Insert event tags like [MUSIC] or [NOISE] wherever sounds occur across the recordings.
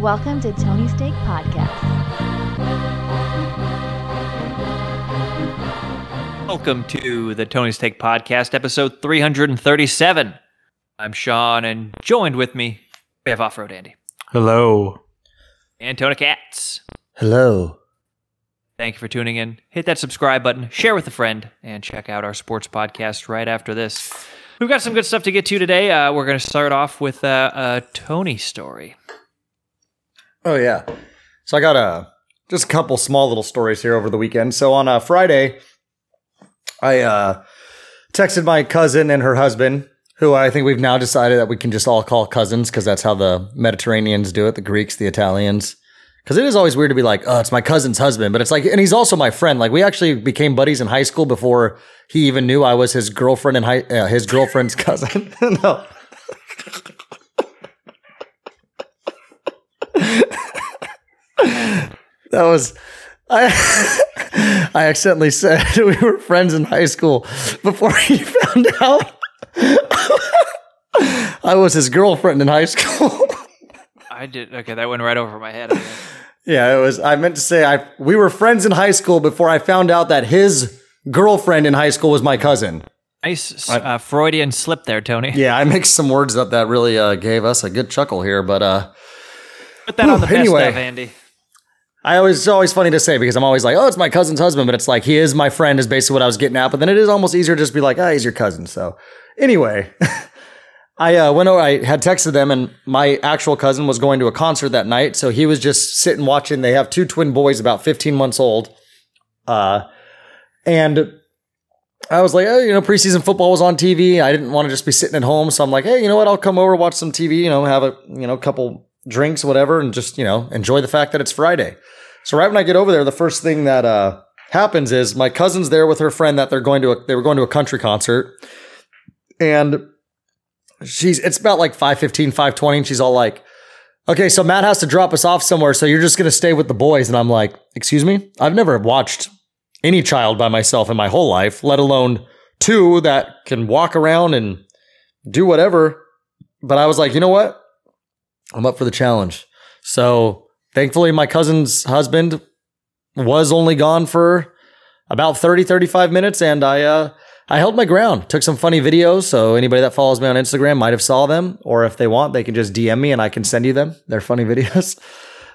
Welcome to Tony Steak Podcast. Welcome to the Tony Steak Podcast, episode 337. I'm Sean, and joined with me, we have Off Road Andy Hello. and Tony Katz. Hello. Thank you for tuning in. Hit that subscribe button, share with a friend, and check out our sports podcast right after this. We've got some good stuff to get to today. Uh, we're going to start off with uh, a Tony story. Oh yeah. So I got a just a couple small little stories here over the weekend. So on a Friday, I uh, texted my cousin and her husband, who I think we've now decided that we can just all call cousins because that's how the Mediterraneans do it, the Greeks, the Italians. Because it is always weird to be like, oh, it's my cousin's husband, but it's like, and he's also my friend. Like we actually became buddies in high school before he even knew I was his girlfriend and high, uh, his girlfriend's [LAUGHS] cousin. [LAUGHS] no. That was I [LAUGHS] I accidentally said [LAUGHS] we were friends in high school before he [LAUGHS] found out I was his girlfriend in high school. I did. Okay, that went right over my head. Yeah, it was I meant to say I we were friends in high school before I found out that his girlfriend in high school was my cousin. Nice uh, Freudian slip there, Tony. Yeah, I mixed some words up that really uh, gave us a good chuckle here, but uh Put that on the Whew, best anyway. of, Andy. I always it's always funny to say because I'm always like, oh, it's my cousin's husband, but it's like he is my friend is basically what I was getting at. But then it is almost easier to just be like, ah, he's your cousin. So anyway, [LAUGHS] I uh, went over. I had texted them, and my actual cousin was going to a concert that night, so he was just sitting watching. They have two twin boys, about 15 months old, uh, and I was like, oh, you know, preseason football was on TV. I didn't want to just be sitting at home, so I'm like, hey, you know what? I'll come over, watch some TV, you know, have a you know couple drinks, whatever, and just you know enjoy the fact that it's Friday. So right when I get over there, the first thing that uh, happens is my cousin's there with her friend that they're going to a, they were going to a country concert, and she's it's about like 515 520 and she's all like okay so matt has to drop us off somewhere so you're just going to stay with the boys. And i'm like excuse me? I've never watched any child by myself in my whole life let alone two that can walk around and do whatever. But i was like you know what? I'm up for the challenge. So thankfully my cousin's husband was only gone for about 30 35 minutes and i uh I held my ground, took some funny videos. So anybody that follows me on Instagram might have saw them, or if they want, they can just DM me and I can send you them. They're funny [LAUGHS] videos.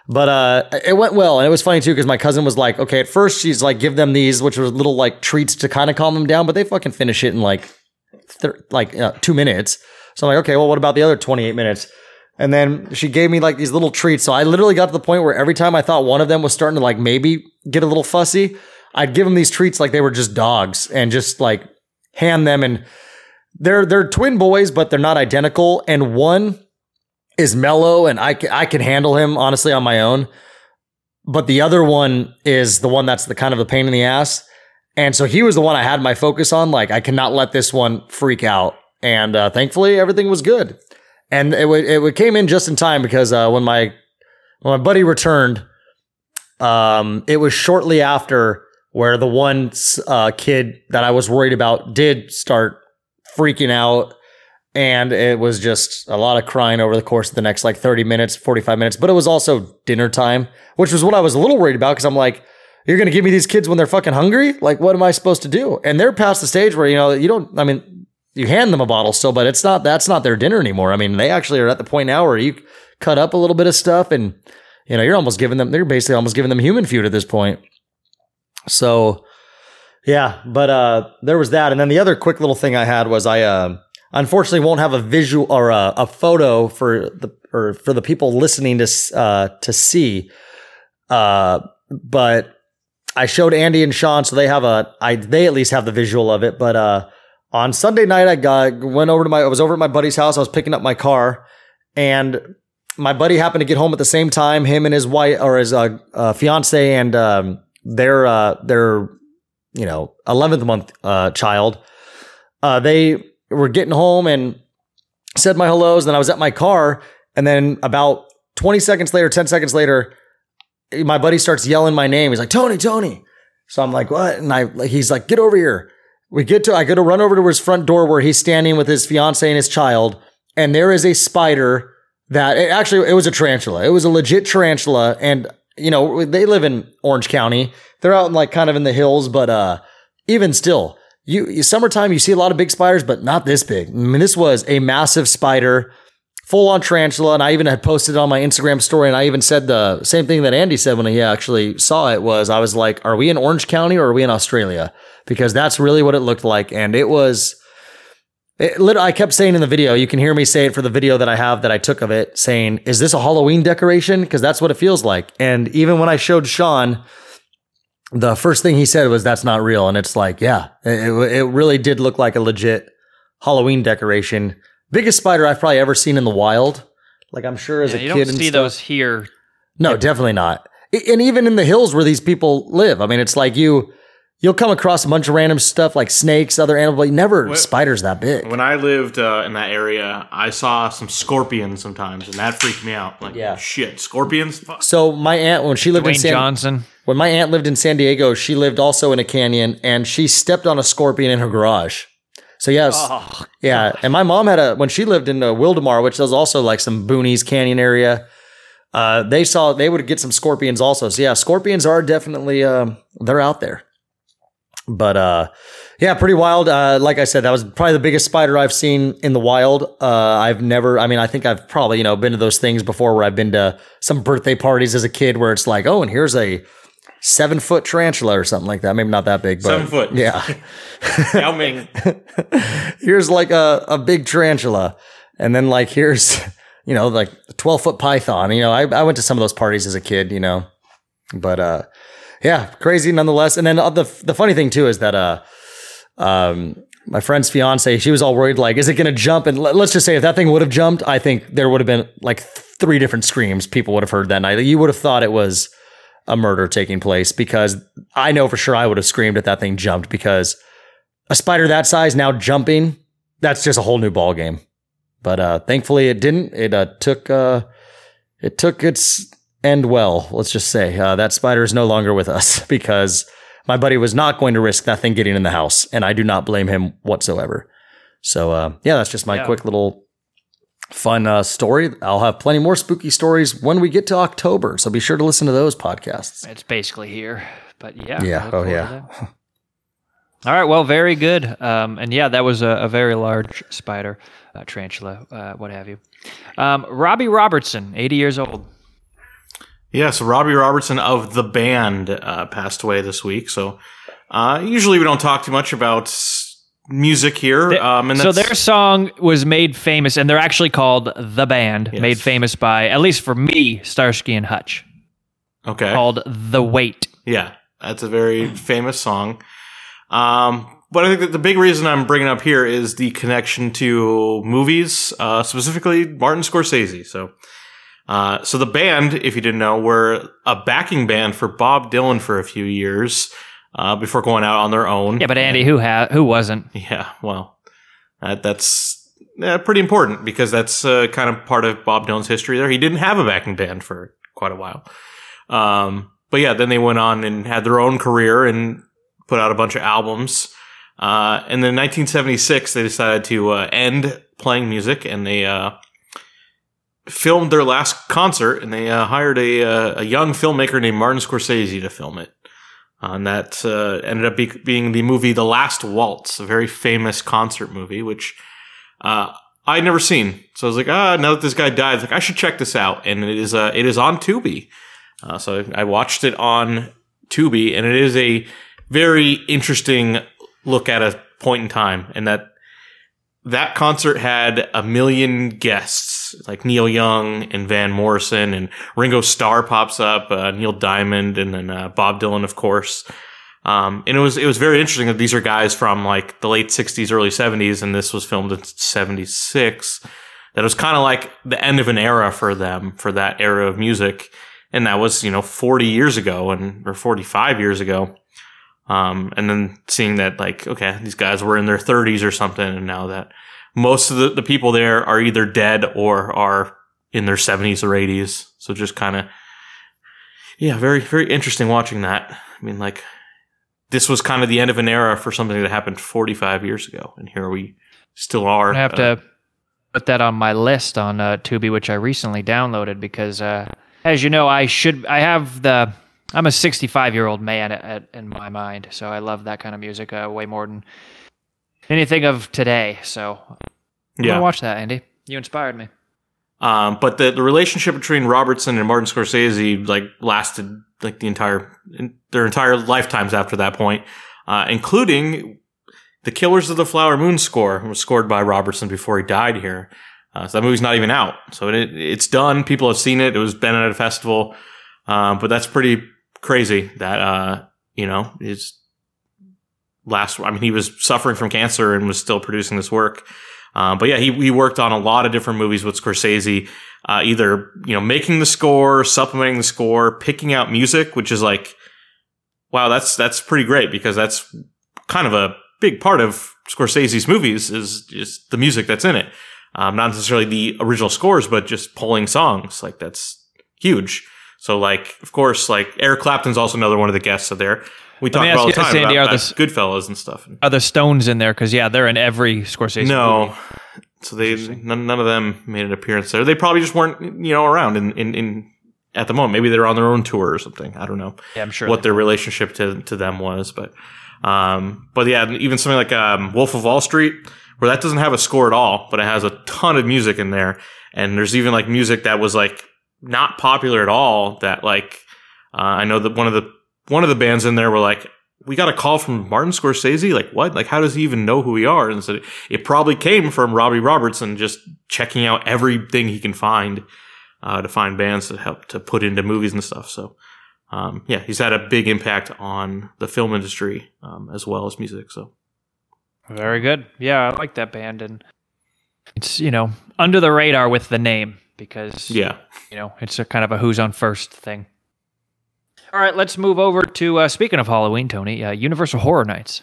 But uh, it went well, and it was funny too because my cousin was like, "Okay, at first she's like, give them these, which was little like treats to kind of calm them down, but they fucking finish it in like, thir- like uh, two minutes." So I'm like, "Okay, well, what about the other 28 minutes?" And then she gave me like these little treats. So I literally got to the point where every time I thought one of them was starting to like maybe get a little fussy, I'd give them these treats like they were just dogs and just like hand them. And they're they're twin boys but they're not identical. And one is mellow and I I can handle him honestly on my own. But the other one is the one that's the kind of the pain in the ass. And so he was the one I had my focus on. Like I cannot let this one freak out. And uh, thankfully everything was good and it it came in just in time because uh, when my when my buddy returned um, it was shortly after where the one uh, kid that I was worried about did start freaking out. And it was just a lot of crying over the course of the next like 30 minutes, 45 minutes. But it was also dinner time, which was what I was a little worried about because I'm like, you're going to give me these kids when they're fucking hungry? Like, what am I supposed to do? And they're past the stage where, you know, you don't, I mean, you hand them a bottle still, but it's not, that's not their dinner anymore. I mean, they actually are at the point now where you cut up a little bit of stuff and, you know, you're almost giving them, they're basically almost giving them human food at this point. So yeah, but uh there was that. And then the other quick little thing I had was I uh unfortunately won't have a visual or a, a photo for the or for the people listening to uh to see. Uh but I showed Andy and Sean so they have a I they at least have the visual of it, but uh on Sunday night I got went over to my I was over at my buddy's house, I was picking up my car and my buddy happened to get home at the same time. Him and his wife or his uh, uh, fiance and um, their uh, their you know 11th month uh, child. Uh, they were getting home and said my hellos. Then I was at my car, and then about 20 seconds later, 10 seconds later, my buddy starts yelling my name. He's like Tony, Tony. So I'm like, what? And I he's like, get over here. We get to I go to run over to his front door where he's standing with his fiance and his child, and there is a spider that it actually it was a tarantula. It was a legit tarantula, and you know they live in Orange County. They're out in like kind of in the hills, but uh, even still, you, you summertime you see a lot of big spiders, but not this big. I mean, this was a massive spider, full on tarantula, and I even had posted on my Instagram story, and I even said the same thing that Andy said when he actually saw it was I was like, "Are we in Orange County or are we in Australia?" Because that's really what it looked like, and it was. It, I kept saying in the video, you can hear me say it for the video that I have that I took of it, saying, Is this a Halloween decoration? Because that's what it feels like. And even when I showed Sean, the first thing he said was, That's not real. And it's like, Yeah, it, it really did look like a legit Halloween decoration. Biggest spider I've probably ever seen in the wild. Like, I'm sure as Yeah, a you kid don't and see stuff. those here. No, definitely not. And even in the hills where these people live, I mean, it's like you you'll come across a bunch of random stuff like snakes, other animals, but you never What- spiders that big. When I lived uh, in that area, I saw some scorpions sometimes, and that freaked me out. Like, Yeah. shit, scorpions. Fuck. So my aunt, when she lived in San, Johnson. when my aunt lived in San Diego, she lived also in a canyon, and she stepped on a scorpion in her garage. So yes, Oh, yeah. And my mom had a when she lived in uh, Wildomar, which was also like some boonies canyon area. Uh, they saw they would get some scorpions also. So yeah, scorpions are definitely um, they're out there. But uh, yeah, pretty wild. Uh, like I said, that was probably the biggest spider I've seen in the wild. Uh, I've never. I mean, I think I've probably you know been to those things before where I've been to some birthday parties as a kid where it's like, oh, and here's a seven foot tarantula or something like that. Maybe not that big, but Seven foot. Yeah. [LAUGHS] [LAUGHS] Yao Ming. here's like a, a big tarantula. And then like here's, [LAUGHS] you know, like a 12 foot python. You know, I, I went to some of those parties as a kid, you know, but uh, yeah, crazy nonetheless. And then uh, the, the funny thing too is that uh, um, my friend's fiance, she was all worried, like, is it going to jump? And let, let's just say if that thing would have jumped, I think there would have been like three different screams people would have heard that night. You would have thought it was a murder taking place because I know for sure I would have screamed if that thing jumped because a spider that size now jumping, that's just a whole new ball game. But uh, thankfully it didn't. It uh, took uh, it took its end well. Let's just say uh, that spider is no longer with us [LAUGHS] because my buddy was not going to risk that thing getting in the house, and I do not blame him whatsoever. So uh, yeah, that's just my Yeah. quick little fun uh, story. I'll have plenty more spooky stories when we get to October, so be sure to listen to those podcasts. It's basically here. But yeah. Yeah, oh, yeah. [LAUGHS] All right. Well, very good. Um, and yeah, that was a, a very large spider, uh, tarantula, uh, what have you. Um, Robbie Robertson, 80 years old. Yeah, so Robbie Robertson of the band uh, passed away this week. So uh, usually we don't talk too much about s- music here. Th- um, and so their song was made famous, and they're actually called The Band, Yes. made famous by, at least for me, Starsky and Hutch, okay, called The Weight. yeah, that's a very famous song. Um, but I think that the big reason I'm bringing up here is the connection to movies, uh, specifically Martin Scorsese. So. Uh, so the band, if you didn't know, were a backing band for Bob Dylan for a few years uh, before going out on their own. Yeah, but Andy, who ha- who wasn't? Yeah, well, that, that's uh, pretty important because that's uh, kind of part of Bob Dylan's history there. He didn't have a backing band for quite a while. Um, but yeah, then they went on and had their own career and put out a bunch of albums. Uh, and then in 1976, they decided to uh, end playing music and they uh, filmed their last concert and they uh, hired a, uh, a young filmmaker named Martin Scorsese to film it. Uh, and that uh, ended up be- being the movie The Last Waltz, a very famous concert movie, which uh, I'd never seen. So I was like, ah, now that this guy died, like I should check this out. And it is uh, it is on Tubi. Uh, so I watched it on Tubi, and it is a very interesting look at a point in time, and that that concert had a million guests, like Neil Young and Van Morrison, and Ringo Starr pops up, uh, Neil Diamond, and then uh, Bob Dylan, of course. Um, and it was it was very interesting that these are guys from like the late '60s, early '70s, and this was filmed in '76. That was kind of like the end of an era for them, for that era of music, and that was you know 40 years ago, and or 45 years ago. Um, and then seeing that like okay, these guys were in their 30s or something, and now that most of the, the people there are either dead or are in their 70s or 80s, so just kind of yeah, very very interesting watching that. I mean, like this was kind of the end of an era for something that happened 45 years ago, and here we still are. I have uh, to put that on my list on uh, Tubi, which I recently downloaded because, uh, as you know, I should I have the I'm a 65 year old man at, at, in my mind, so I love that kind of music uh, way more than anything of today. So I'm Yeah. watch that, Andy. You inspired me. Um, but the, the relationship between Robertson and Martin Scorsese like lasted like the entire their entire lifetimes after that point, uh, including the Killers of the Flower Moon score was scored by Robertson before he died here. Uh, so that movie's not even out. So it, it's done. People have seen it. It was been at a festival. Um, but that's pretty crazy that, uh, you know, his last, I mean, he was suffering from cancer and was still producing this work. Um, but yeah, he, he worked on a lot of different movies with Scorsese, uh, either, you know, making the score, supplementing the score, picking out music, which is like, wow, that's, that's pretty great because that's kind of a big part of Scorsese's movies is just the music that's in it. Um, not necessarily the original scores, but just pulling songs. Like that's huge. So like, of course, like Eric Clapton's also another one of the guests of there. We talk about all the time Sandy, about, are the Goodfellas and stuff. Are the Stones in there? Because yeah, they're in every Scorsese. No. movie. So they none, none of them made an appearance there. They probably just weren't you know around in, in, in at the moment. Maybe they're on their own tour or something. I don't know Yeah, I'm sure. what their relationship to, to them was, but um, but yeah, even something like um, Wolf of Wall Street, where that doesn't have a score at all, but it has a ton of music in there, and there's even like music that was like not popular at all. That like uh, I know that one of the one of the bands in there were like. We got a call from Martin Scorsese. Like what? Like how does he even know who we are? And so it probably came from Robbie Robertson just checking out everything he can find uh, to find bands to help to put into movies and stuff. So um, yeah, he's had a big impact on the film industry um, as well as music. So Very good. Yeah, I like that band, and it's you know under the radar with the name because yeah, you know it's a kind of a who's on first thing. All right, let's move over to uh, speaking of Halloween, Tony. Uh, Universal Horror Nights.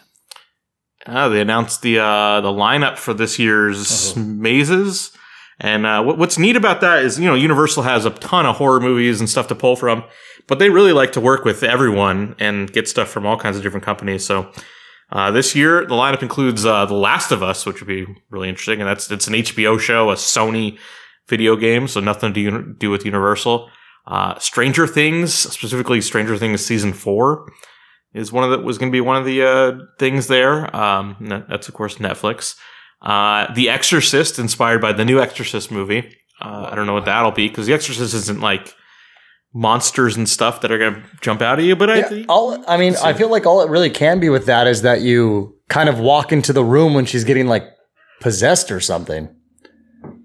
uh, they announced the uh, the lineup for this year's mazes. And uh, what, what's neat about that is, you know, Universal has a ton of horror movies and stuff to pull from, but they really like to work with everyone and get stuff from all kinds of different companies. So uh, this year, the lineup includes uh, The Last of Us, which would be really interesting, and that's it's an HBO show, a Sony video game, so nothing to uni- do with Universal. Uh, Stranger Things, specifically Stranger Things season four, is one of the was going to be one of the uh, things there. Um, that's of course Netflix. Uh, the Exorcist, inspired by the new Exorcist movie. Uh, I don't know what that'll be because The Exorcist isn't like monsters and stuff that are going to jump out at you, but I think all I mean, I feel like all it really can be with that is that you kind of walk into the room when she's getting like possessed or something,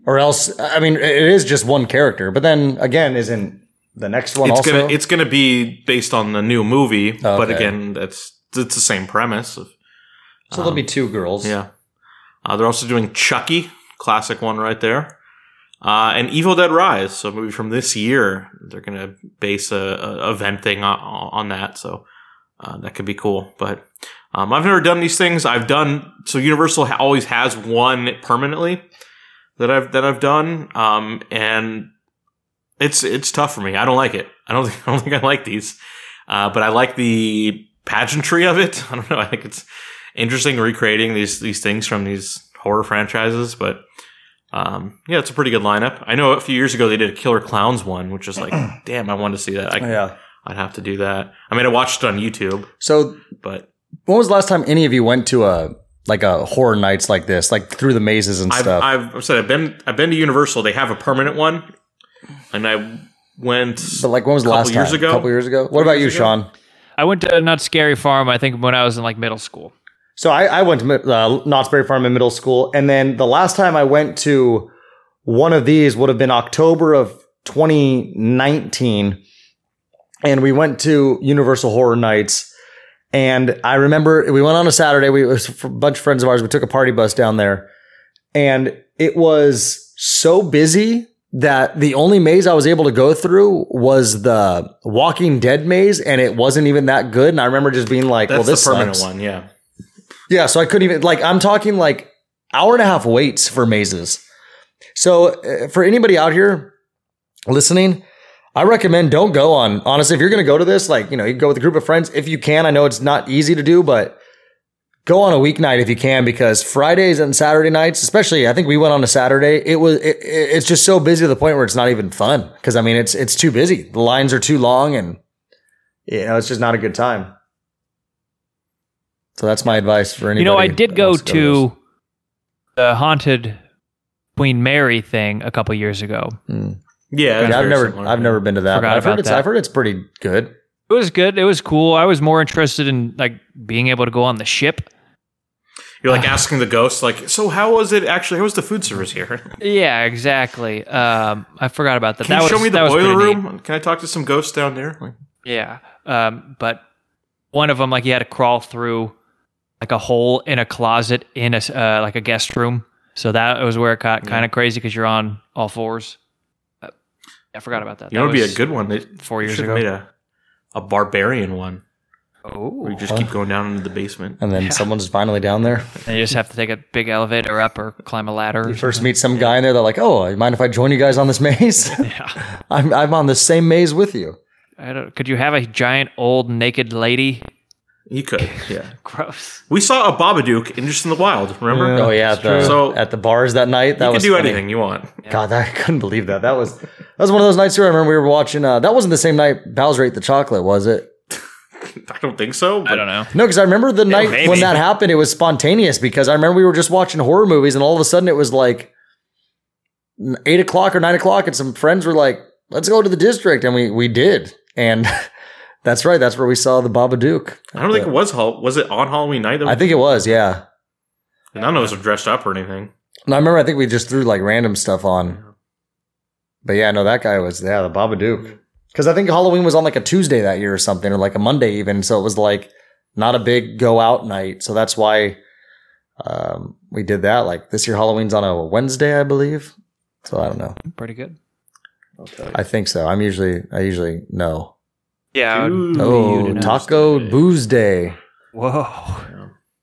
or else I mean, it is just one character. But then again, isn't the next one it's also? gonna it's gonna be based on the new movie, but again, that's it's the same premise. Of, so there'll be two girls. yeah, uh, they're also doing Chucky, classic one right there, uh, and Evil Dead Rise, so a movie from this year. They're gonna base a, a event thing on, on that, so uh, that could be cool. But um, I've never done these things. I've done so. Universal always has one permanently that I've that I've done, um, and it's it's tough for me. I don't like it. I don't [LAUGHS] think I don't think I like these, uh, but I like the pageantry of it. [LAUGHS] I don't know. I think it's interesting recreating these these things from these horror franchises. But um, yeah, it's a pretty good lineup. I know a few years ago they did a Killer Clowns one, which is like, [CLEARS THROAT] damn, I wanted to see that. I, yeah. I'd have to do that. I mean, I watched it on YouTube, So but when was the last time any of you went to a like a horror nights like this, like through the mazes and I've, stuff? I've I've said I've been I've been to Universal. They have a permanent one, and I went. but like when was the last years time? ago? A couple years ago. What about you, ago? Sean? I went to Knott's Scary Farm. I think when I was in like middle school. So I, I went to mi- uh, Knott's Berry Farm in middle school, and then the last time I went to one of these would have been October of 2019, and we went to Universal Horror Nights. And I remember we went on a Saturday. We it was a bunch of friends of ours. We took a party bus down there, and it was so busy that the only maze I was able to go through was the Walking Dead maze, and it wasn't even that good. And I remember just being like, That's "Well, this the permanent sucks. one. Yeah. Yeah, so I couldn't even like I'm talking like hour and a half waits for mazes. So uh, for anybody out here listening, I recommend don't go on. Honestly, if you're going to go to this, like you know, you go with a group of friends if you can. I know it's not easy to do, but go on a weeknight if you can because Fridays and Saturday nights, especially I think we went on a Saturday. It was it, it- it's just so busy to the point where it's not even fun because I mean it's it's too busy. The lines are too long and you know it's just not a good time. So that's my advice for anybody. You know, I did go wants those. to the haunted Queen Mary thing a couple years ago. Mm. Yeah, Yeah, I've never similar. I've never been to that. I've heard it's that. I've heard it's pretty good. It was good. It was cool. I was more interested in like being able to go on the ship. You're like asking the ghost, like, so how was it actually? How was the food service here? [LAUGHS] Yeah, exactly. Um, I forgot about that. Can that you was, show me the boiler pretty neat. room? Can I talk to some ghosts down there? Like, Yeah. Um, but one of them, like, you had to crawl through like a hole in a closet in a uh, like a guest room. So that was where it got kind of crazy because you're on all fours. Uh, I forgot about that. you That it'd be a good one. They four years should ago. have made a a barbarian one Oh, where you just keep going down into the basement. And then someone's finally down there. and you just have to take a big elevator up or climb a ladder. You first meet some guy in there. They're like, "Oh, you mind if I join you guys on this maze? [LAUGHS] Yeah. [LAUGHS] I'm I'm on the same maze with you." I don't, could you have a giant old naked lady? You could, [LAUGHS] yeah. Gross. We saw a Babadook in just in the wild. Remember? Oh yeah, at the, So- at the bars that night. That you can was do funny. anything you want. God, I couldn't believe that. That was that was one of those nights too. I remember we were watching. Uh, that wasn't the same night Bowser ate the chocolate, was it? [LAUGHS] I don't think so. But I don't know. No, because I remember the night maybe. when that happened. It was spontaneous because I remember we were just watching horror movies, and all of a sudden it was like eight o'clock or nine o'clock, and some friends were like, "Let's go to the district," and we we did, and [LAUGHS] that's right. That's where we saw the Babadook. I don't think it was Hall. Was it on Halloween night? I think it was, yeah. And none of us were dressed up or anything. No, I remember I think we just threw like random stuff on. But yeah, no, that guy was yeah the Babadook. Because I think Halloween was on like a Tuesday that year or something, or like a Monday even. So it was like not a big go out night. So that's why um, we did that. Like this year, Halloween's on a Wednesday, I believe. So I don't know. Pretty good. I think so. I'm usually I usually know. Yeah. Ooh. Oh. Taco Booze Day. Whoa.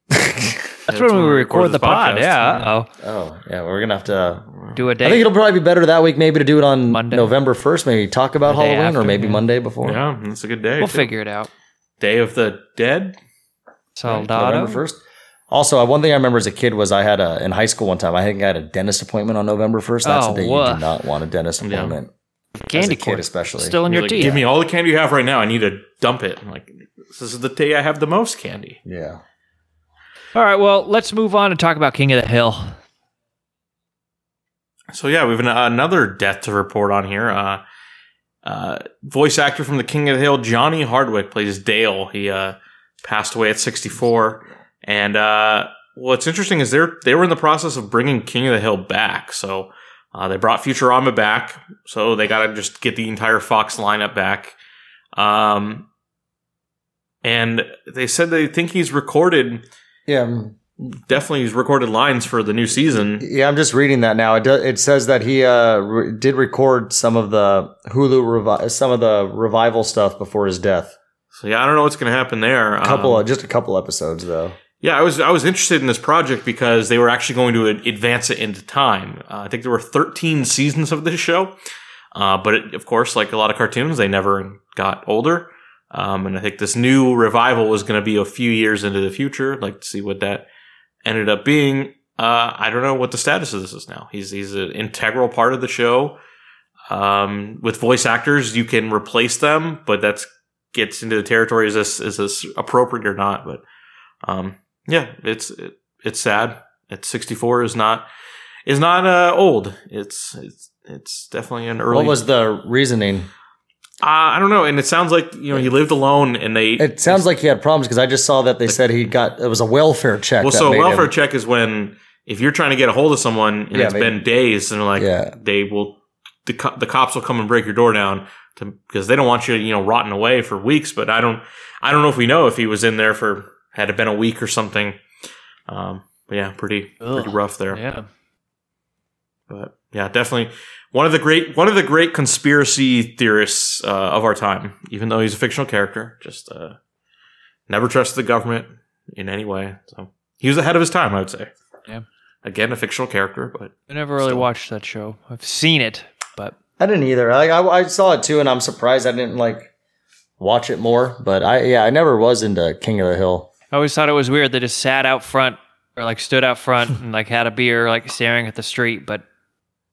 That's [LAUGHS] [LAUGHS] That's when we when we record record the this pod. podcast. Yeah. Uh Oh yeah, we're gonna have to. oh. Do I think it'll probably be better that week, maybe to do it on Monday. November first. Maybe talk about The day Halloween, or maybe yeah. Monday before. Yeah, that's a good day. We'll too. figure it out. Day of the Dead. Soldado. November first. Also, uh, one thing I remember as a kid was I had a in high school one time. I think I had a dentist appointment on November first. That's Oh, the day you do not want a dentist Yeah. appointment. as Candy a kid, corn. especially. Still in He's your like, teeth. Give me all the candy you have right now. I need to dump it. I'm like, this is the day I have the most candy. Yeah. All right. Well, let's move on and talk about King of the Hill. So yeah, we have an, another death to report on here. Uh, uh, voice actor from The King of the Hill, Johnny Hardwick, plays Dale. He uh, passed away at 64. And uh, what's interesting is they're they were in the process of bringing King of the Hill back. So uh, they brought Futurama back. So they got to just get the entire Fox lineup back. Um, and they said they think he's recorded. Yeah. Definitely, he's recorded lines for the new season. Yeah, I'm just reading that now. It does, it says that he uh, re- did record some of the Hulu revi- some of the revival stuff before his death. So yeah, I don't know what's going to happen there. A couple, Um, of, just a couple episodes though. Yeah, I was I was interested in this project because they were actually going to advance it into time. Uh, I think there were 13 seasons of this show, uh, but it, of course, like a lot of cartoons, they never got older. Um, and I think this new revival was going to be a few years into the future. I'd like to see what that ended up being. Uh, I don't know what the status of this is now. He's he's an integral part of the show. Um, with voice actors, you can replace them, but that's gets into the territory is this is this appropriate or not? But um, yeah, it's it, it's sad. At 64 is not is not uh, old. It's it's it's definitely an early. What was the reasoning? Uh, I don't know, and it sounds like you know he lived alone, and they. It sounds like he had problems because I just saw that they said he got it was a welfare check. well, that so made welfare him- check is when if you're trying to get a hold of someone and Yeah, it's they- been days, and like Yeah. they will, the co- the cops will come and break your door down because they don't want you you know rotting away for weeks. But I don't I don't know if we know if he was in there for had it been a week or something. Um, but yeah, pretty pretty rough there. Yeah. But yeah, definitely one of the great one of the great conspiracy theorists uh, of our time. Even though he's a fictional character, just uh, never trusted the government in any way. So he was ahead of his time, I would say. Yeah. Again, a fictional character, but I never really Still. watched that show. I've seen it, but I didn't either. Like I, I saw it too, and I'm surprised I didn't like watch it more. But I yeah, I never was into King of the Hill. I always thought it was weird. They just sat out front or like stood out front and like had a beer, like staring at the street. But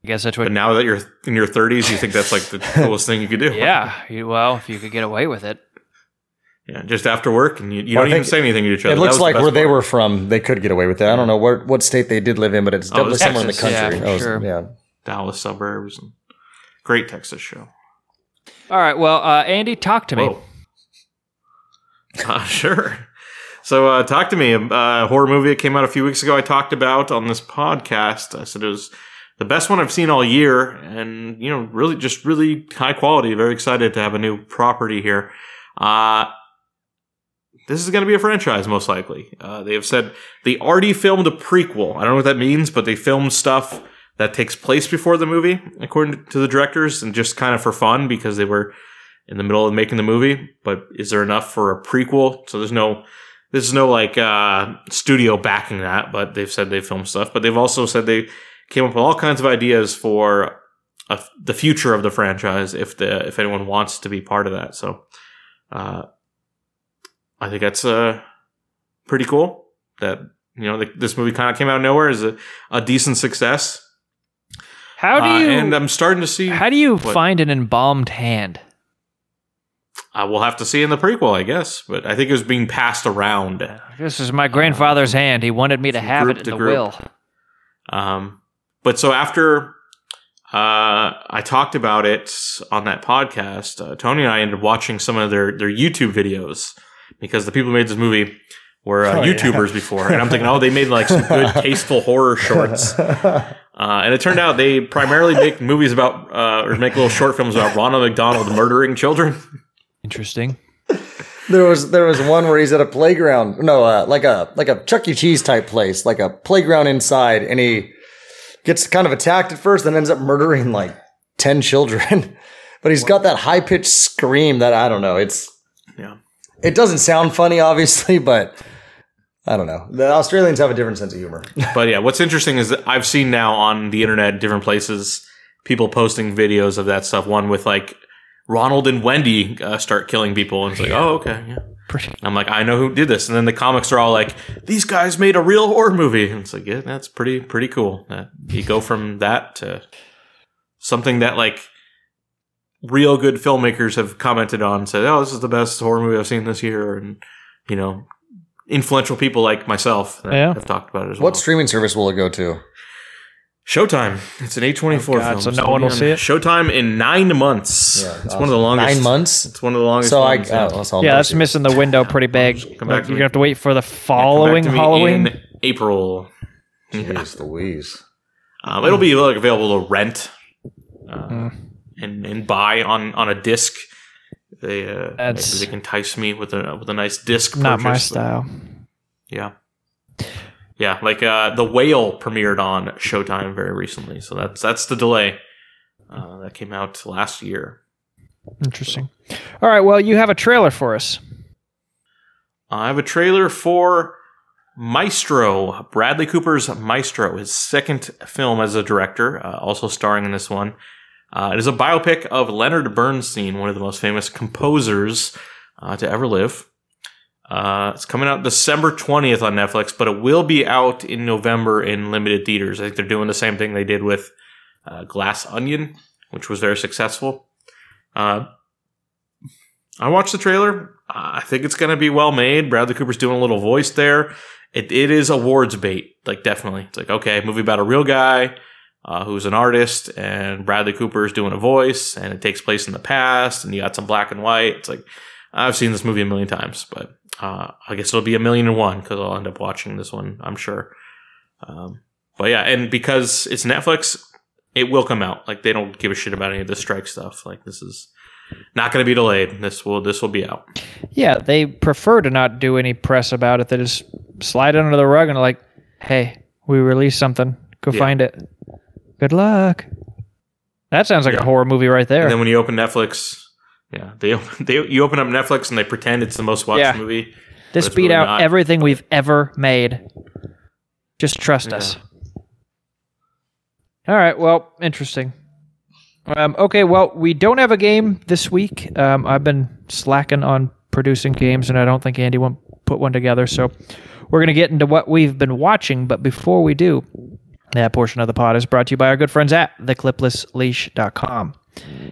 I guess that's what. But now that you're in your 30s, you think that's like the [LAUGHS] coolest thing you could do. yeah. You, well, if you could get away with it. Yeah, just after work, and you, you Well, don't even say anything to each other. It looks was the like best where they were from, they could get away with that. I don't know where, what state they did live in, but it's Oh, it definitely was somewhere in the Texas, yeah, country. was- sure. yeah. Dallas suburbs. And great Texas show. All right. Well, uh, Andy, talk to me. Whoa. Uh, [LAUGHS] sure. So, uh, talk to me. A horror movie that came out a few weeks ago. I talked about on this podcast. I said it was the best one I've seen all year, and you know, really, just really high quality. Very excited to have a new property here. Uh, this is going to be a franchise, most likely. Uh, they have said they already filmed a prequel. I don't know what that means, but they filmed stuff that takes place before the movie, according to the directors, and just kind of for fun because they were in the middle of making the movie. But is there enough for a prequel? So there's no, there's no like uh, studio backing that. But they've said they filmed stuff. But they've also said they came up with all kinds of ideas for a, the future of the franchise if the if anyone wants to be part of that. So uh, I think that's uh, pretty cool. That you know the, this movie kind of came out of nowhere is a, a decent success. How do Uh, you? and I'm starting to see. how do you What? find an embalmed hand? Uh, we'll have to see in the prequel, I guess. But I think it was being passed around. This is my grandfather's hand. He wanted me to have it in to the group. will. Um, but so after uh, I talked about it on that podcast, uh, Tony and I ended up watching some of their their YouTube videos because the people who made this movie were uh, Oh, yeah. YouTubers before, and I'm thinking, oh, they made like some good, [LAUGHS] tasteful horror shorts. Uh, and it turned out they primarily make movies about uh, or make little short films about Ronald McDonald murdering children. Interesting. There was there was one where he's at a playground, no, uh, like a like a Chuck E. Cheese type place, like a playground inside, and he gets kind of attacked at first, then ends up murdering like ten children. [LAUGHS] but he's got that high pitched scream that I don't know. It's Yeah. it doesn't sound funny, obviously, [LAUGHS] but I don't know. The Australians have a different sense of humor. [LAUGHS] But yeah, what's interesting is that I've seen now on the internet, different places, people posting videos of that stuff. One with like Ronald and Wendy uh, start killing people, and it's like, oh, okay, yeah. Pretty. I'm like, I know who did this, and then the comics are all like, these guys made a real horror movie, and it's like, yeah, that's pretty pretty cool. Uh, you go from that to something that like real good filmmakers have commented on, said, oh, this is the best horror movie I've seen this year, and you know. Influential people like myself that Yeah. have talked about it as well. What streaming service will it go to? Showtime. It's an A24 Oh, film. so no one will see it? Showtime in nine months. Yeah, it's awesome. one of the longest. Nine months. It's one of the longest. So I, ones, oh, yeah. that's all Yeah, that's missing the window pretty big. Come back Like, to you're me. gonna have to wait for the following to me Halloween. in April. see. Yeah. Louise. Um, it'll be like available to rent uh, Mm. and and buy on on a disc. They uh, That's- maybe they can entice me with a with a nice disc. Not my purchase. style. Yeah. Yeah, like uh, the whale premiered on Showtime very recently, so that's that's the delay. Uh, that came out last year. Interesting. All right. Well, you have a trailer for us. I have a trailer for Maestro, Bradley Cooper's Maestro, his second film as a director, uh, also starring in this one. Uh, it is a biopic of Leonard Bernstein, one of the most famous composers uh, to ever live. Uh, it's coming out December 20th on Netflix, but it will be out in November in limited theaters. I think they're doing the same thing they did with uh, Glass Onion, which was very successful. Uh, I watched the trailer. I think it's going to be well made. Bradley Cooper's doing a little voice there. It, it is awards bait, like definitely. It's like okay, movie about a real guy uh, who's an artist, and Bradley Cooper is doing a voice, and it takes place in the past, and you got some black and white. It's like I've seen this movie a million times, but uh, I guess it'll be a million and one because I'll end up watching this one, I'm sure. Um, but yeah, and because it's Netflix, it will come out. Like they don't give a shit about any of the strike stuff. Like this is not going to be delayed. This will this will be out. Yeah, they prefer to not do any press about it. They just slide it under the rug and like, "Hey, we released something. Go Yeah. find it. Good luck." That sounds like Yeah. a horror movie right there. And then when you open Netflix, yeah, they [LAUGHS] they you open up Netflix and they pretend it's the most watched Yeah. movie. this beat really out not. everything we've ever made. Just trust us. All right. Well, interesting. Um, okay. Well, we don't have a game this week. Um, I've been slacking on producing games, and I don't think Andy won't put one together. So we're going to get into what we've been watching. But before we do, that portion of the pod is brought to you by our good friends at thecliplessleash.com.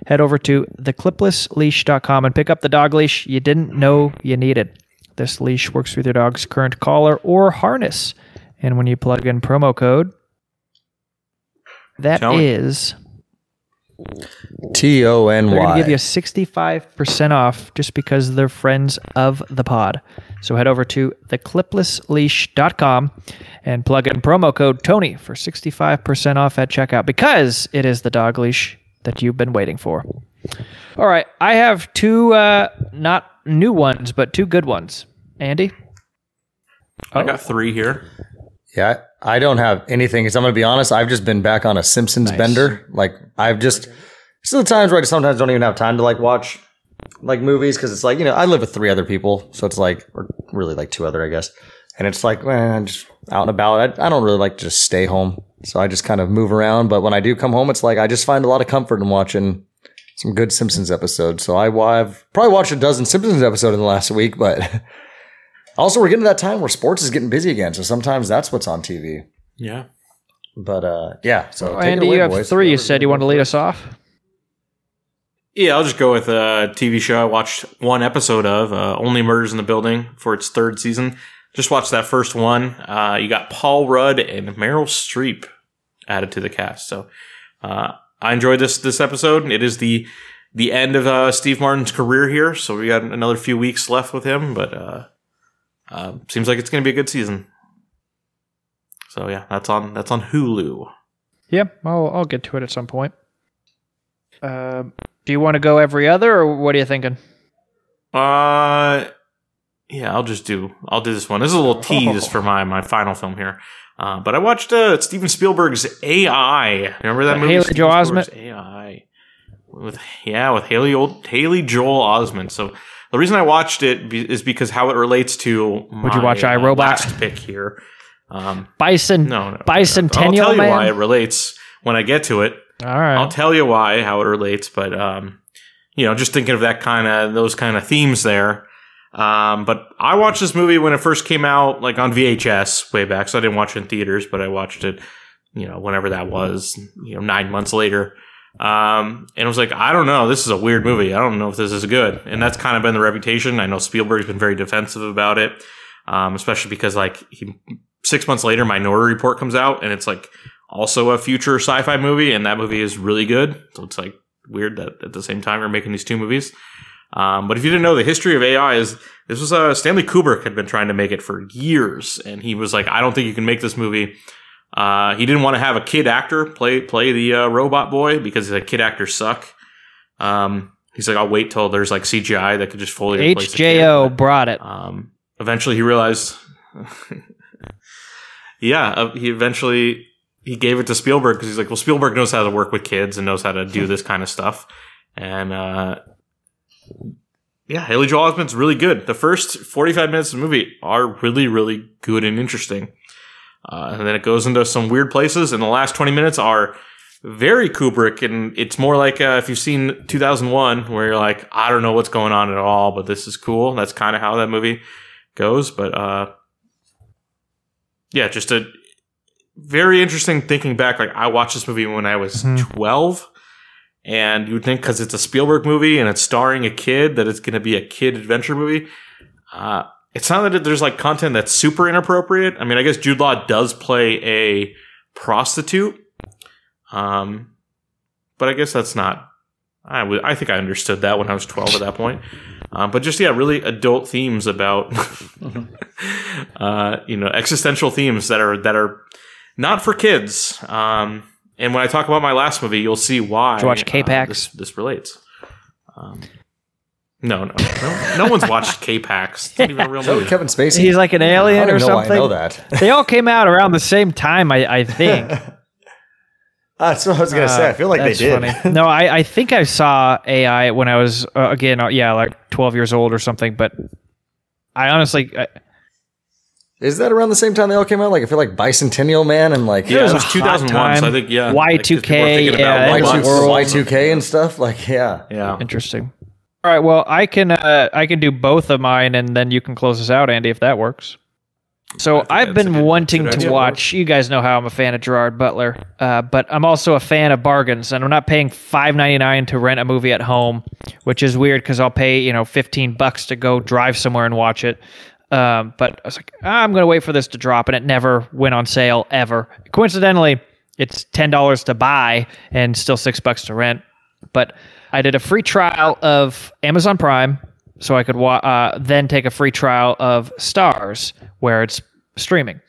Head over to thecliplessleash.com and pick up the dog leash you didn't know you needed. This leash works with your dog's current collar or harness. And when you plug in promo code, that Tell me. is T O N they're going to give you 65% off just because they're friends of the pod. So head over to thecliplessleash.com and plug in promo code Tony for 65% off at checkout because it is the dog leash that you've been waiting for. All right, I have two uh not new ones, but two good ones. Andy? I got three here. Yeah, I don't have anything. Because I'm going to be honest, I've just been back on a Simpsons bender. Like I've just still the times where I sometimes don't even have time to like watch like movies because it's like you know I live with three other people, so it's like or really like two other I guess, and it's like man, I'm just out and about. I, I don't really like to just stay home, so I just kind of move around. But when I do come home, it's like I just find a lot of comfort in watching some good Simpsons episodes. So I, I've probably watched a dozen Simpsons episodes in the last week, but. [LAUGHS] Also, we're getting to that time where sports is getting busy again, so sometimes that's what's on TV. Yeah. But uh, yeah, so take it Andy, away, you have boys. three. You said you gonna want to lead us off? Yeah, I'll just go with a TV show I watched one episode of, uh, Only Murders in the Building, for its third season. Just watch that first one. Uh, you got Paul Rudd and Meryl Streep added to the cast. So uh, I enjoyed this this episode. It is the the end of uh, Steve Martin's career here, so we got another few weeks left with him. But uh, uh, seems like it's going to be a good season. So yeah, that's on that's on Hulu. Yep, I'll, I'll get to it at some point. Um, do you want to go every other, or what are you thinking? Uh, yeah, I'll just do. I'll do this one. This is a little [LAUGHS] tease for my my final film here. Uh, but I watched uh, Steven Spielberg's AI. Remember that Uh, movie? Haley Joel Spielberg's AI. With yeah, with Haley old Haley Joel Osment. So the reason I watched it be, is because how it relates to. Would you my, watch uh, iRobot? Last pick here. Um, Bison. no, no, Bicentennial. I'll tell you Man. why it relates when I get to it. All right. I'll tell you why how it relates, but um, you know, just thinking of that kind of those kind of themes there. Um, but I watched this movie when it first came out, like on VHS way back. So I didn't watch it in theaters, but I watched it, you know, whenever that was, you know, nine months later. Um, and it was like, I don't know, this is a weird movie. I don't know if this is good. And that's kind of been the reputation. I know Spielberg's been very defensive about it, um, especially because like he, six months later, Minority Report comes out, and it's like also a future sci-fi movie, and that movie is really good. So it's like weird that at the same time you're making these two movies. Um, but if you didn't know, the history of AI is this was uh, Stanley Kubrick had been trying to make it for years, and he was like, I don't think you can make this movie. Uh, he didn't want to have a kid actor play play the uh, robot boy because the kid actors suck. Um, he's like, I'll wait till there's like CGI that could just fully replace the kid, HJO brought it. um, eventually, he realized. [LAUGHS] yeah, uh, he eventually he gave it to Spielberg because he's like, well, Spielberg knows how to work with kids and knows how to do this kind of stuff, and uh, yeah, Haley Joel Osment's really good. The first forty-five minutes of the movie are really, really good and interesting, uh, and then it goes into some weird places, and the last twenty minutes are very Kubrick, and it's more like uh, if you've seen 2001, where you're like, I don't know what's going on at all, but this is cool. That's kind of how that movie goes. But uh, yeah, just a very interesting thinking back. Like I watched this movie when I was Mhm. 12, and you would think because it's a Spielberg movie and it's starring a kid that it's going to be a kid adventure movie. Uh, it's not that there's like content that's super inappropriate. I mean, I guess Jude Law does play a prostitute. Um, but I guess that's not. I think I understood that when I was 12 at that point. Um, but just yeah, really adult themes about, [LAUGHS] uh, you know, existential themes that are that are not for kids. Um, and when I talk about my last movie, you'll see why. Did you watch uh, K-Pax? this, this relates. Um, no, no, no, no one's watched [LAUGHS] K-Pax. It's not even a real Is that movie. Kevin Spacey? He's like an I alien don't or even know why something. I know that. they all came out around the same time, I, I think. [LAUGHS] That's what I was gonna say. I feel like they That's did. funny. No, I, I think I saw AI when I was uh, again, uh, yeah, like twelve years old or something. But I honestly, I, Is that around the same time they all came out? Like I feel like Bicentennial Man and like Yeah, it a was hot 2001. So. I think yeah, Y2K, like, 'cause people were thinking yeah, about that was Y2, robots. world. Y2K and stuff. Like yeah, Yeah, interesting. All right. Well, I can uh, I can do both of mine, and then you can close us out, Andy, if that works. So I've been good- wanting to idea. watch. You guys know how I'm a fan of Gerard Butler, uh, but I'm also a fan of bargains, and I'm not paying five ninety nine to rent a movie at home, which is weird because I'll pay you know fifteen bucks to go drive somewhere and watch it. Um, but I was like, "Ah, I'm going to wait for this to drop, and it never went on sale ever. Coincidentally, it's ten dollars to buy and still six bucks to rent. But I did a free trial of Amazon Prime, so I could wa- uh, then take a free trial of Starz, where it's streaming.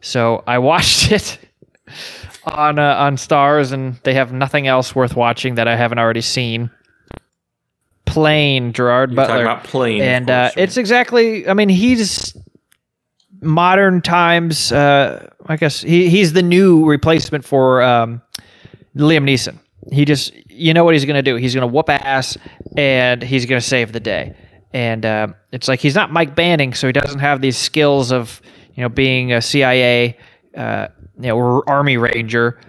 So I [LAUGHS] watched it on uh, on Starz, and they have nothing else worth watching that I haven't already seen. Plane Gerard You're Butler, about Plane, and uh, it's exactly. I mean, he's modern times. Uh, I guess he he's the new replacement for um, Liam Neeson. He just, you know what he's going to do? He's going to whoop ass and he's going to save the day. And uh, it's like he's not Mike Banning, so he doesn't have these skills of, you know, being a CIA, uh, you know, or Army Ranger.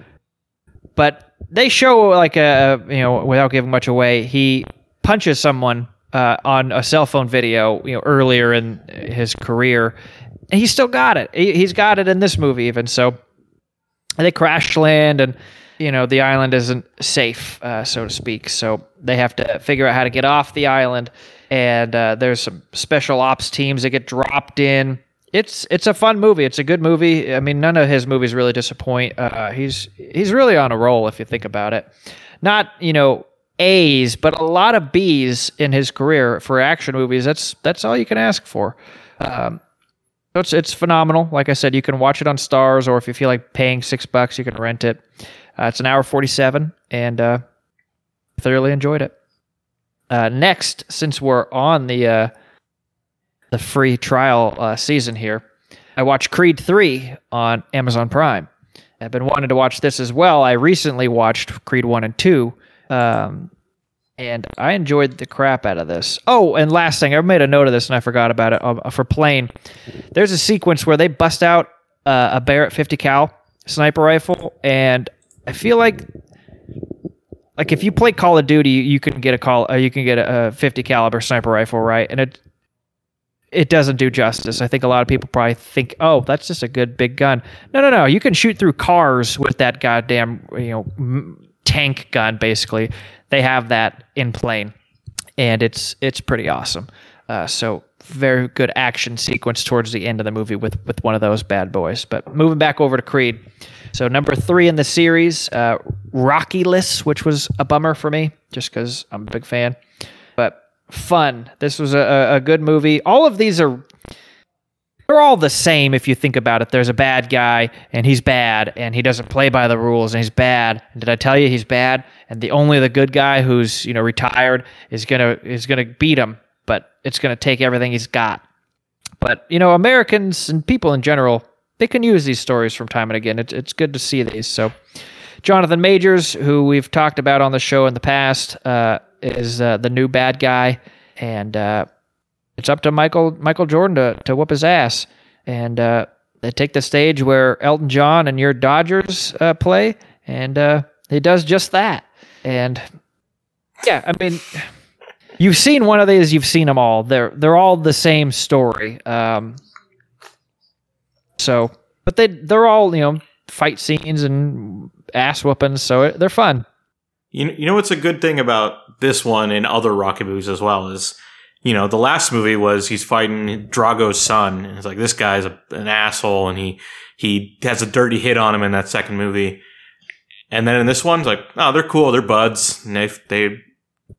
But they show like a, you know, without giving much away, he punches someone uh, on a cell phone video, you know, earlier in his career, and he still got it. He, he's got it in this movie even. So they crash land and you know the island isn't safe uh, so to speak. So they have to figure out how to get off the island and uh, there's some special ops teams that get dropped in. It's it's a fun movie. It's a good movie. I mean none of his movies really disappoint. Uh, he's he's really on a roll if you think about it. Not you know a's but a lot of b's in his career for action movies that's that's all you can ask for um, it's it's phenomenal. Like I said, you can watch it on Starz, or if you feel like paying six bucks, you can rent it. Uh, it's an hour forty seven, and uh, thoroughly enjoyed it. Uh, next, since we're on the uh, the free trial uh, season here, I watched Creed three on Amazon Prime. I've been wanting to watch this as well. I recently watched Creed one and two. Um, and I enjoyed the crap out of this. Oh, and last thing, I made a note of this and I forgot about it. Um, for Plane, there's a sequence where they bust out uh, a Barrett 50 cal sniper rifle, and I feel like, like if you play Call of Duty, you can get a call, uh, you can get a, a 50 caliber sniper rifle, right? And it it doesn't do justice. I think a lot of people probably think, oh, that's just a good big gun. No, no, no. You can shoot through cars with that goddamn you know m- tank gun. Basically, they have that in plane, and it's it's pretty awesome. Uh, so very good action sequence towards the end of the movie with with one of those bad boys. But moving back over to Creed. So number three in the series, uh, List, which was a bummer for me, just because I'm a big fan. But fun. This was a- a good movie. All of these are they're all the same if you think about it. There's a bad guy and he's bad and he doesn't play by the rules and he's bad. Did I tell you he's bad? And the only the good guy who's, you know, retired is gonna is gonna beat him, but it's gonna take everything he's got. But, you know, Americans and people in general, they can use these stories from time and again. It's it's good to see these. So Jonathan Majors, who we've talked about on the show in the past, uh, is uh, the new bad guy, and uh, it's up to Michael Michael Jordan to to whoop his ass. And uh, they take the stage where Elton John and your Dodgers uh, play, and uh, he does just that. And yeah, I mean, you've seen one of these, you've seen them all. They're they're all the same story. Um, so, but they they're all you know fight scenes and ass whoopings, so they're fun. You know, you know what's a good thing about this one and other Rocky movies as well is, you know, the last movie was he's fighting Drago's son, and it's like this guy's a, an asshole, and he he has a dirty hit on him in that second movie, and then in this one, it's like, oh, they're cool, they're buds, and they they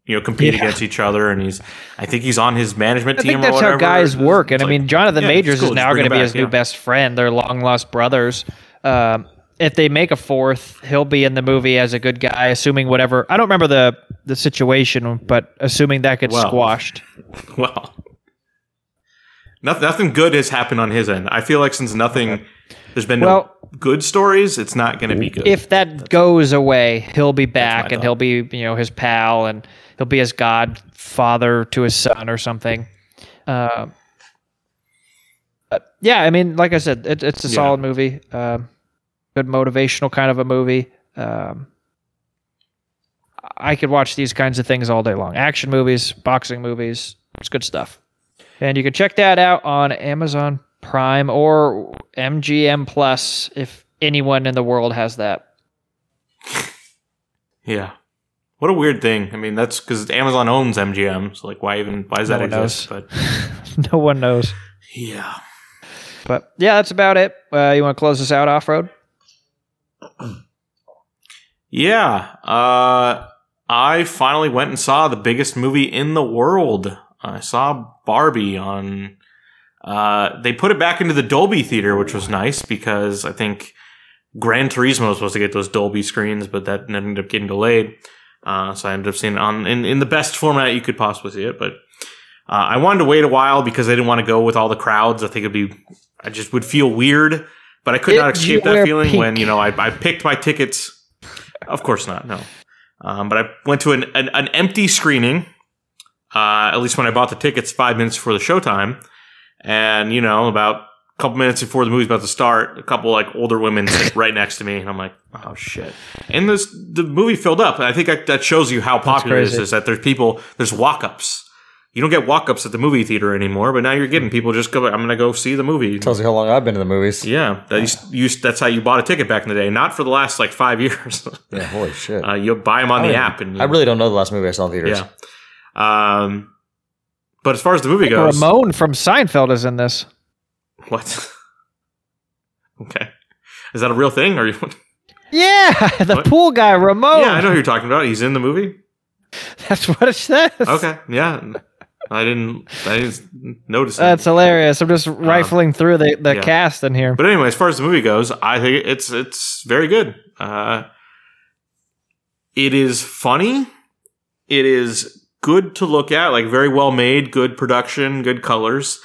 you know compete Yeah. against each other, and he's I think he's on his management I team. think or that's how guys work, and I like, mean, Jonathan yeah, Majors cool, is now going to be back, his new best friend. They're long lost brothers. Um, if they make a fourth, he'll be in the movie as a good guy, assuming whatever. I don't remember the the situation, but assuming that gets Well. squashed. [LAUGHS] Well, nothing, nothing good has happened on his end. I feel like since nothing, there's been Well- no good stories, it's not going to be good. If that goes away, he'll be back, and he'll be you know his pal, and he'll be his godfather to his son or something. Uh, but yeah, I mean, like I said, it, it's a Yeah. solid movie. Um, good motivational kind of a movie. Um, I could watch these kinds of things all day long. Action movies, boxing movies. It's good stuff. And you can check that out on Amazon Prime or MGM Plus if anyone in the world has that. [LAUGHS] Yeah. What a weird thing. I mean, that's because Amazon owns MGM. So, like, why even, why does that No one exist? But [LAUGHS] no one knows. yeah. But yeah, that's about it. Uh, you want to close this out off road? [CLEARS THROAT] Yeah. Uh, I finally went and saw the biggest movie in the world. I saw Barbie on. Uh, they put it back into the Dolby theater, which was nice because I think Gran Turismo was supposed to get those Dolby screens, but that ended up getting delayed. Uh, so I ended up seeing it on in, in the best format you could possibly see it. But uh, I wanted to wait a while because I didn't want to go with all the crowds. I think it'd be, I just would feel weird. But I could Did not escape that feeling pink? when you know I, I picked my tickets. Of course not. No. Um, but I went to an, an, an empty screening, uh, at least when I bought the tickets five minutes before the showtime. And, you know, about a couple minutes before the movie's about to start, a couple like older women [LAUGHS] sit right next to me. And I'm like, oh shit. And this, the movie filled up. And I think that, that shows you how popular it is, that there's people, there's walk ups. You don't get walk ups at the movie theater anymore, but now you're getting people just go, I'm going to go see the movie. Tells you how long I've been to the movies. Yeah, that used, used, that's how you bought a ticket back in the day. Not for the last like five [LAUGHS] years. Yeah, holy shit. uh, you buy them on the I don't app, and I really don't know the last movie I saw in theaters. yeah. Um, but as far as the movie goes, Ramon from Seinfeld is in this. what? [LAUGHS] okay, is that a real thing? Or you? [LAUGHS] Yeah, [LAUGHS] the What? pool guy, Ramon. yeah, I know who you're talking about. He's in the movie. That's what it says. Okay, yeah. I didn't. I didn't notice that. That's hilarious. I'm just rifling through the, the yeah. cast in here. But anyway, as far as the movie goes, I think it's it's very good. Uh, it is funny. It is good to look at, like very well made, good production, good colors,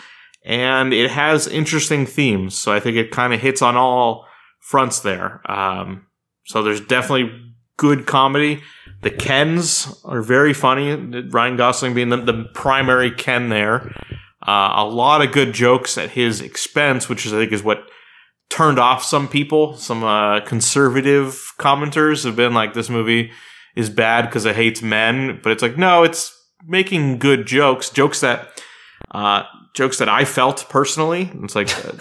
and it has interesting themes. So I think it kind of hits on all fronts there. Um, so there's definitely good comedy. The Kens are very funny. Ryan Gosling being the, the primary Ken there. Uh, a lot of good jokes at his expense, which is, I think is what turned off some people. Some uh, conservative commenters have been like, "This movie is bad because it hates men," but it's like, no, it's making good jokes, jokes that uh, jokes that I felt personally. It's like, [LAUGHS] uh,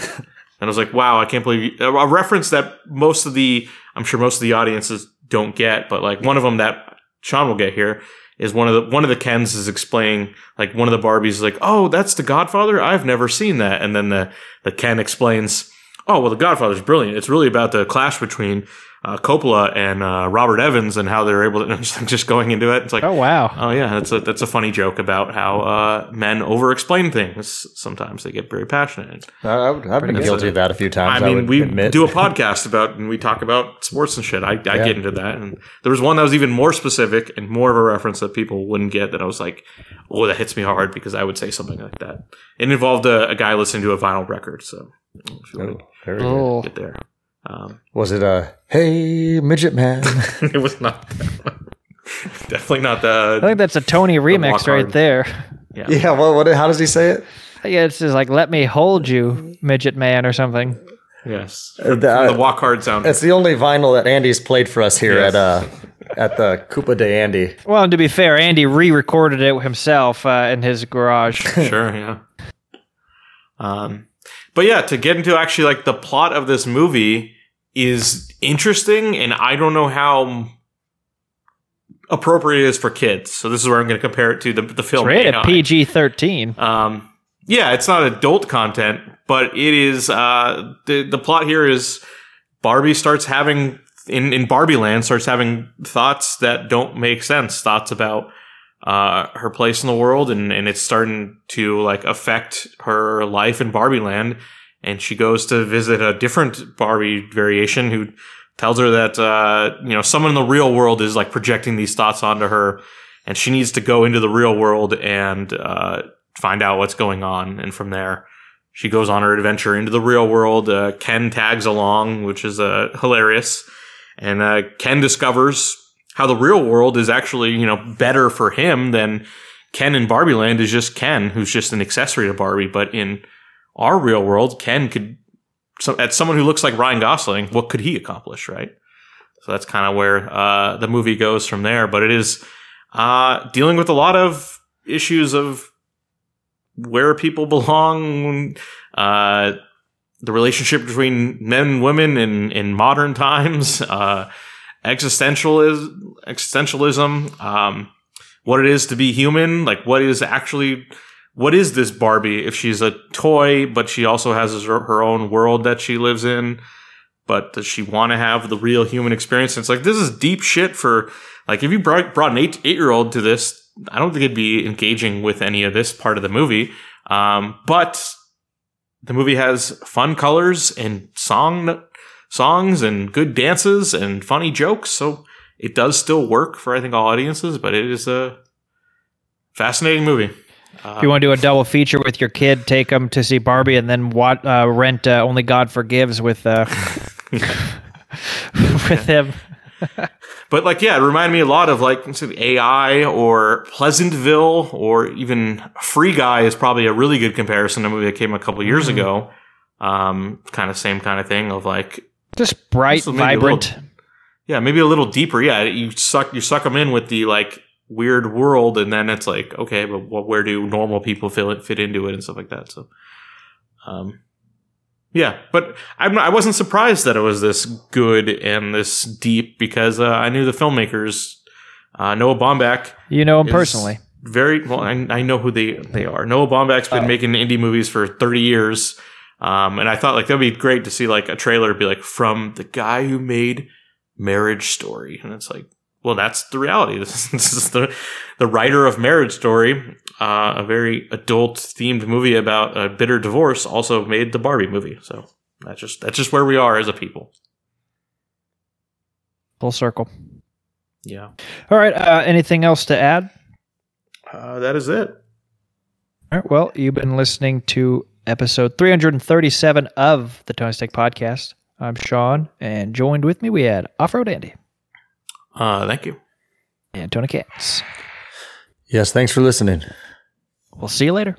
and I was like, wow, I can't believe you, a reference that most of the, I'm sure most of the audiences don't get, but like one of them that Sean will get here is one of the one of the Kens is explaining like one of the Barbies is like, oh, that's the Godfather. I've never seen that, and then the the Ken explains, oh, well, the Godfather's brilliant. It's really about the clash between uh, Coppola and uh, Robert Evans and how they're able to [LAUGHS] just, just going into it. It's like, Oh wow. Oh yeah, that's a that's a funny joke about how uh, men over-explain things. Sometimes they get very passionate. I, I would, I've been guilty good. of that a few times. I mean, would we admit. do a podcast about and we talk about sports and shit. I, I get into that, and there was one that was even more specific and more of a reference that people wouldn't get. That I was like, oh, that hits me hard because I would say something like that. It involved a, a guy listening to a vinyl record, so if you Oh, very. Oh. to get there. Um, Was it a hey midget man? [LAUGHS] it was not that [LAUGHS] definitely not that. I think that's a Tony remix walk right hard. there. yeah. [LAUGHS] Yeah. Well, what? How does he say it? Yeah, it's just like "Let me hold you, midget man" or something. yes Uh, the- the walk hard sound. It's the only vinyl that Andy's played for us here Yes. at uh at the Coupa de Andy. Well, and to be fair, Andy re-recorded it himself uh, in his garage. sure, yeah. Um, but yeah, to get into actually like the plot of this movie is interesting, and I don't know how appropriate it is for kids. So this is where I'm going to compare it to the the It's film. rated AI. PG-13. Um, yeah, it's not adult content, but it is. Uh, the the plot here is Barbie starts having in in Barbie Land starts having thoughts that don't make sense. Thoughts about uh, her place in the world, and and it's starting to like affect her life in Barbie Land. And she goes to visit a different Barbie variation who tells her that uh, you know someone in the real world is like projecting these thoughts onto her, and she needs to go into the real world and uh, find out what's going on. And from there, she goes on her adventure into the real world. Uh, Ken tags along, which is uh, hilarious, and uh, Ken discovers how the real world is actually you know better for him than Ken in Barbie Land is just Ken, who's just an accessory to Barbie. But in our real world, Ken could, so, as someone who looks like Ryan Gosling, what could he accomplish, right? So that's kind of where uh, the movie goes from there. But it is uh, dealing with a lot of issues of where people [LAUGHS] belong, uh, the relationship between men and women in, in modern times, [LAUGHS] uh, existentialism, existentialism, um, what it is to be human, like what is actually, what is this Barbie if she's a toy, but she also has her, own world that she lives in? But does she want to have the real human experience? And it's like, this is deep shit for, like, if you brought, brought an eight, eight year old to this, I don't think it'd be engaging with any of this part of the movie. Um, but the movie has fun colors and song songs and good dances and funny jokes. So it does still work for I think all audiences, but it is a fascinating movie. if you want to do a double feature with your kid, take them to see Barbie, and then what, uh, rent uh, Only God Forgives with uh, [LAUGHS] with him. [LAUGHS] But like, yeah, it reminded me a lot of like AI or Pleasantville or even Free Guy is probably a really good comparison to a movie that came a couple years ago. Um, kind of same kind of thing of like, Just bright, vibrant. little- yeah, maybe a little deeper. Yeah, you suck you suck them in with the like weird world, and then it's like, okay, but what, where do normal people fit fit into it and stuff like that? So, um, yeah, but I'm, I wasn't surprised that it was this good and this deep because uh, I knew the filmmakers. Uh, Noah Baumbach You know him personally. Very well. I, I know who they they are. Noah Baumbach's been making indie movies for thirty years, um, and I thought like that'd be great to see like a trailer be like from the guy who made Marriage Story, and it's like, well, that's the reality. [LAUGHS] This is, this is the the writer of Marriage Story, uh, a very adult themed movie about a bitter divorce, also made the Barbie movie. So that's just that's just where we are as a people. Full circle. Yeah, All right. Uh, anything else to add? uh, that is it. All right. Well, you've been listening to episode 337 of the Tony Stick Podcast. I'm Sean, and joined with me we had Off Road Andy Uh, thank you. and Tony Katz. Yes, thanks for listening. We'll see you later.